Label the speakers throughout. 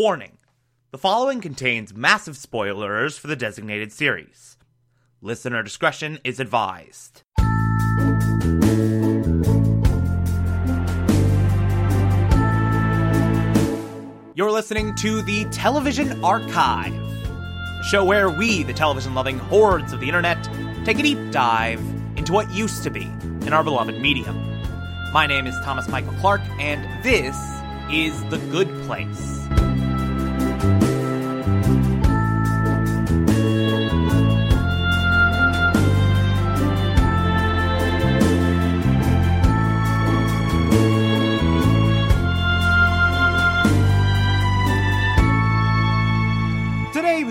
Speaker 1: Warning the following contains massive spoilers for the designated series. Listener discretion is advised. You're listening to the Television Archive, a show where we, the television loving hordes of the internet, take a deep dive into what used to be in our beloved medium. My name is Thomas Michael Clark, and this is The Good Place.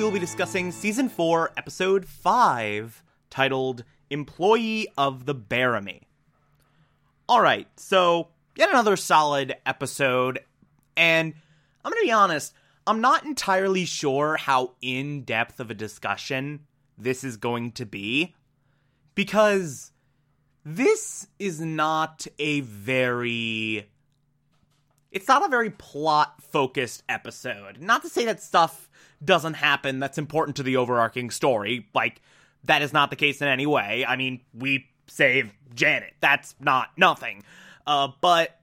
Speaker 1: Will be discussing season 4, episode 5, titled Employee of the Bearimy. Alright, so yet another solid episode, and I'm gonna be honest, I'm not entirely sure how in depth of a discussion this is going to be, because this is not a very. It's not a very plot focused episode. Not to say that stuff doesn't happen that's important to the overarching story. Like, that is not the case in any way. I mean, we save Janet. That's not nothing. Uh, but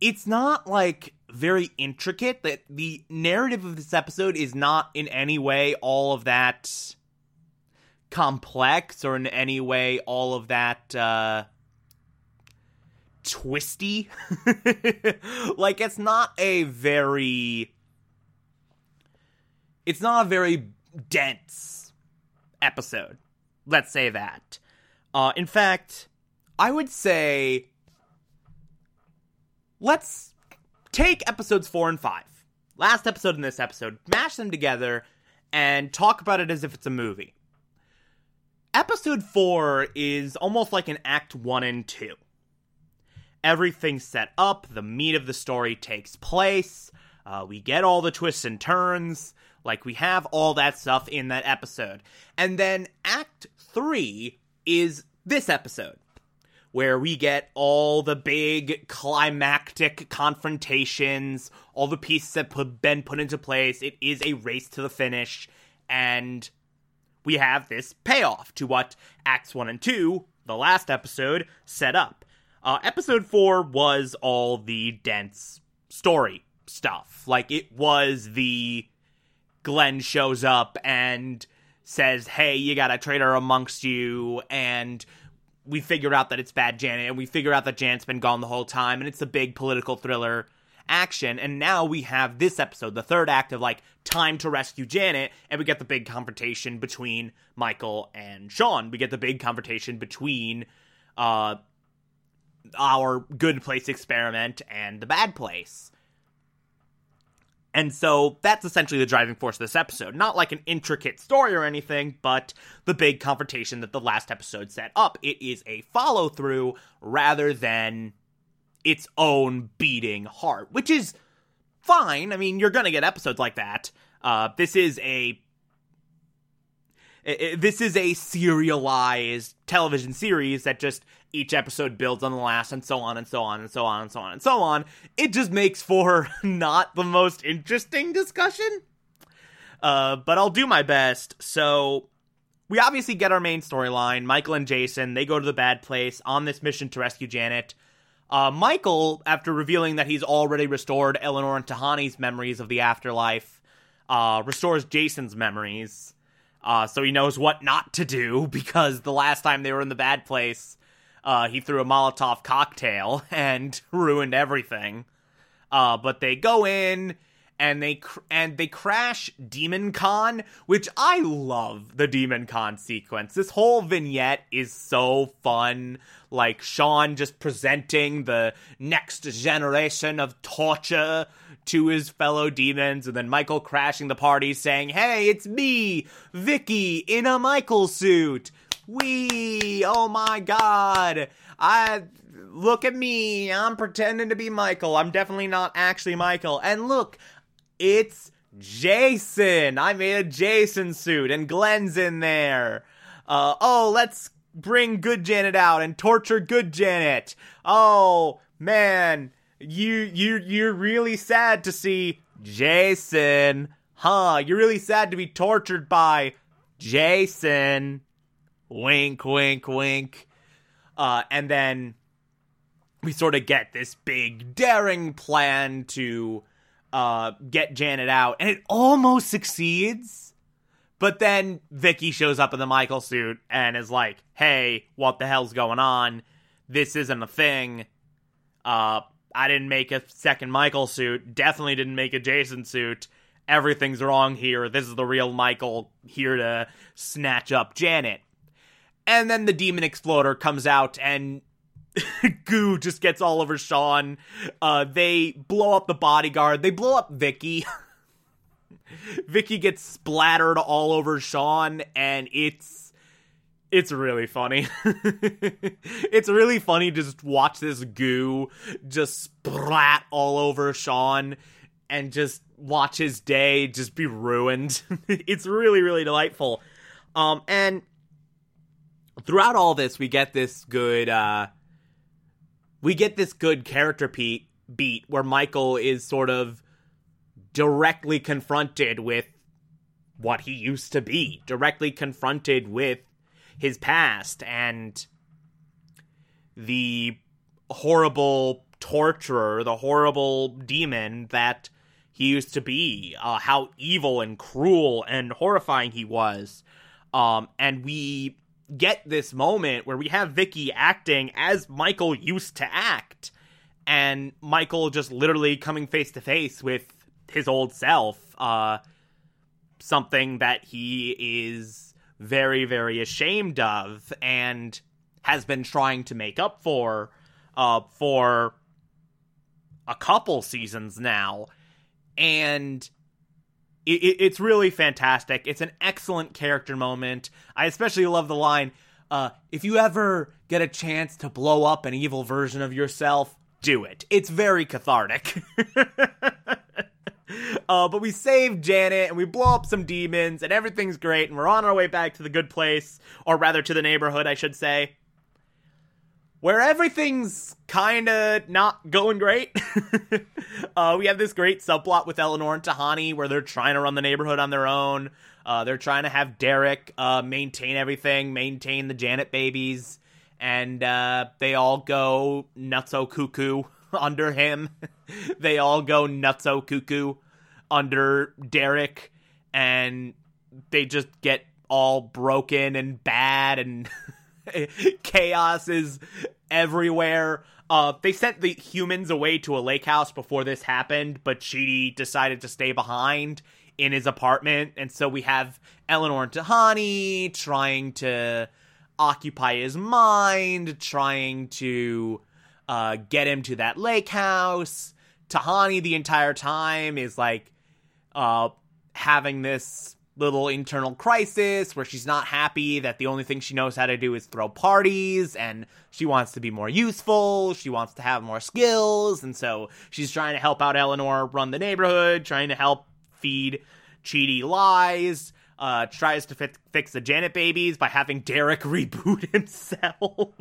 Speaker 1: it's not like very intricate. That the narrative of this episode is not in any way all of that complex or in any way all of that uh twisty. like it's not a very it's not a very dense episode. Let's say that. Uh, in fact, I would say let's take episodes four and five, last episode and this episode, mash them together, and talk about it as if it's a movie. Episode four is almost like an act one and two. Everything's set up, the meat of the story takes place, uh, we get all the twists and turns. Like, we have all that stuff in that episode. And then Act 3 is this episode, where we get all the big climactic confrontations, all the pieces that have been put into place. It is a race to the finish, and we have this payoff to what Acts 1 and 2, the last episode, set up. Uh, episode 4 was all the dense story stuff. Like, it was the Glenn shows up and says, "Hey, you got a traitor amongst you," and we figure out that it's bad Janet, and we figure out that Janet's been gone the whole time, and it's a big political thriller action. And now we have this episode, the third act of like time to rescue Janet, and we get the big confrontation between Michael and Shawn. We get the big confrontation between uh our good place experiment and the bad place. And so that's essentially the driving force of this episode. Not like an intricate story or anything, but the big confrontation that the last episode set up. It is a follow through rather than its own beating heart, which is fine. I mean, you're going to get episodes like that. Uh, this is a this is a serialized television series that just each episode builds on the last and so on and so on and so on and so on and so on. It just makes for not the most interesting discussion. Uh, but I'll do my best. So we obviously get our main storyline. Michael and Jason, they go to the bad place on this mission to rescue Janet. Uh, Michael, after revealing that he's already restored Eleanor and Tahani's memories of the afterlife, uh, restores Jason's memories. Uh, so he knows what not to do because the last time they were in the bad place, uh, he threw a Molotov cocktail and ruined everything. Uh, but they go in and they cr- and they crash Demon Con, which I love the Demon Con sequence. This whole vignette is so fun. Like Shawn just presenting the next generation of torture to his fellow demons, and then Michael crashing the party saying, Hey, it's me, Vicky, in a Michael suit. We, oh my god. I look at me. I'm pretending to be Michael. I'm definitely not actually Michael. And look, it's Jason. I made a Jason suit, and Glenn's in there. Uh, oh, let's bring good Janet out and torture good Janet. Oh man, you you you're really sad to see Jason. Huh, you're really sad to be tortured by Jason. Wink, wink, wink. Uh, and then we sort of get this big, daring plan to uh, get Janet out, and it almost succeeds. But then Vicky shows up in the Michael suit and is like, "Hey, what the hell's going on? This isn't a thing. Uh, I didn't make a second Michael suit. Definitely didn't make a Jason suit. Everything's wrong here. This is the real Michael here to snatch up Janet." And then the demon exploder comes out and goo just gets all over Shawn. Uh, they blow up the bodyguard. They blow up Vicky. Vicky gets splattered all over Shawn, and it's it's really funny. it's really funny to just watch this goo just splat all over Shawn and just watch his day just be ruined. it's really, really delightful. Um, and throughout all this, we get this good uh we get this good character beat beat where Michael is sort of directly confronted with what he used to be, directly confronted with his past and the horrible torturer, the horrible demon that he used to be, uh, how evil and cruel and horrifying he was. Um, and we get this moment where we have Vicky acting as Michael used to act, and Michael just literally coming face to face with his old self, uh, something that he is very, very ashamed of and has been trying to make up for uh, for a couple seasons now. And it, it's really fantastic. It's an excellent character moment. I especially love the line uh, if you ever get a chance to blow up an evil version of yourself, do it. It's very cathartic. uh, but we save Janet and we blow up some demons and everything's great and we're on our way back to the good place, or rather to the neighborhood, I should say where everything's kind of not going great. uh, we have this great subplot with Eleanor and Tahani where they're trying to run the neighborhood on their own. Uh, they're trying to have Derek uh, maintain everything, maintain the Janet babies, and uh, they all go nutso cuckoo under him. they all go nutso cuckoo under Derek, and they just get all broken and bad and chaos is everywhere. Uh, they sent the humans away to a lake house before this happened, but Chidi decided to stay behind in his apartment, and so we have Eleanor and Tahani trying to occupy his mind, trying to uh, get him to that lake house. Tahani the entire time is like uh, having this little internal crisis where she's not happy that the only thing she knows how to do is throw parties and she wants to be more useful, she wants to have more skills, and so she's trying to help out Eleanor run the neighborhood, trying to help feed Chidi lies, uh, tries to fi- fix the Janet babies by having Derek reboot himself,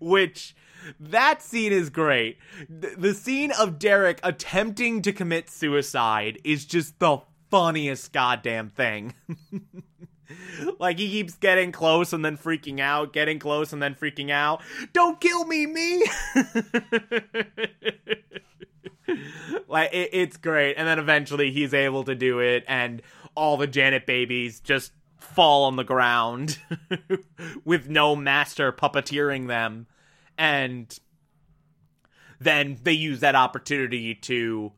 Speaker 1: which that scene is great. the scene of Derek attempting to commit suicide is just the funniest goddamn thing. like he keeps getting close and then freaking out, getting close and then freaking out. Don't kill me, me. like it, it's great, and then eventually he's able to do it, and all the Janet babies just fall on the ground with no master puppeteering them, and then they use that opportunity to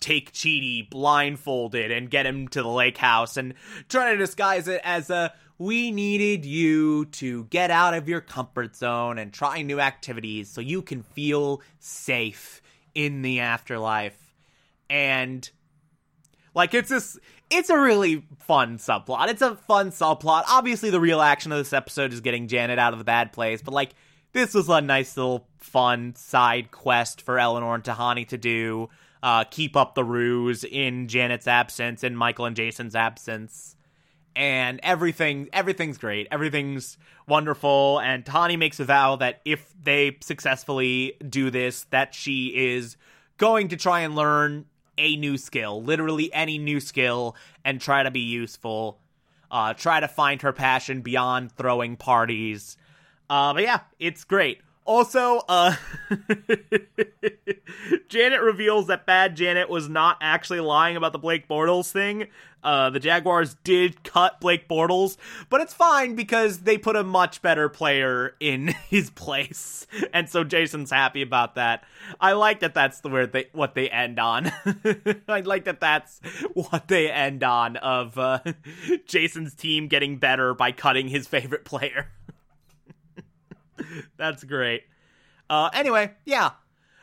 Speaker 1: take Chidi blindfolded and get him to the lake house and try to disguise it as a we needed you to get out of your comfort zone and try new activities so you can feel safe in the afterlife. And like it's this it's a really fun subplot. It's a fun subplot. Obviously the real action of this episode is getting Janet out of the bad place, but like this was a nice little fun side quest for Eleanor and Tahani to do uh, keep up the ruse in Janet's absence, in Michael and Jason's absence, and everything everything's great. Everything's wonderful. And Tahani makes a vow that if they successfully do this, that she is going to try and learn a new skill, literally any new skill, and try to be useful. Uh, try to find her passion beyond throwing parties. Uh, but yeah, it's great. Also, uh, Janet reveals that Bad Janet was not actually lying about the Blake Bortles thing. Uh, the Jaguars did cut Blake Bortles, but it's fine because they put a much better player in his place, and so Jason's happy about that. I like that. That's the where they what they end on. I like that. That's what they end on of uh, Jason's team getting better by cutting his favorite player. That's great. Uh, anyway, yeah.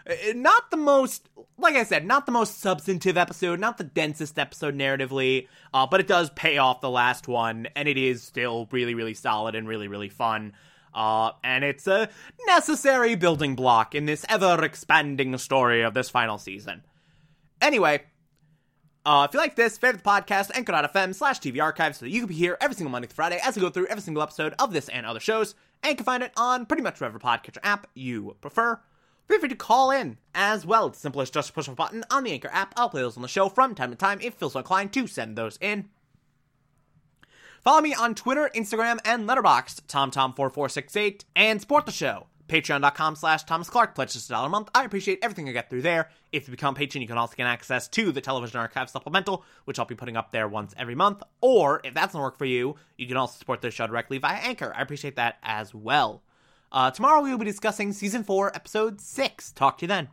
Speaker 1: Uh, not the most, like I said, not the most substantive episode, not the densest episode narratively, uh, but it does pay off the last one, and it is still really, really solid and really, really fun. Uh, and it's a necessary building block in this ever expanding story of this final season. Anyway, uh, if you like this, favorite the podcast, anchor.fm slash TV archive so that you can be here every single Monday through Friday as we go through every single episode of this and other shows and you can find it on pretty much whatever podcatcher app you prefer. Feel free to call in as well. It's simple as just push a button on the Anchor app. I'll play those on the show from time to time if you feel so inclined to send those in. Follow me on Twitter, Instagram, and Letterboxd, TomTom4468, and support the show patreon.com slash Thomas Clark. Pledge just a dollar a month. I appreciate everything I get through there. If you become a patron, you can also get access to the Television Archive Supplemental, which I'll be putting up there once every month. Or, if that doesn't work for you, you can also support the show directly via Anchor. I appreciate that as well. Uh, tomorrow we will be discussing Season 4, Episode 6. Talk to you then.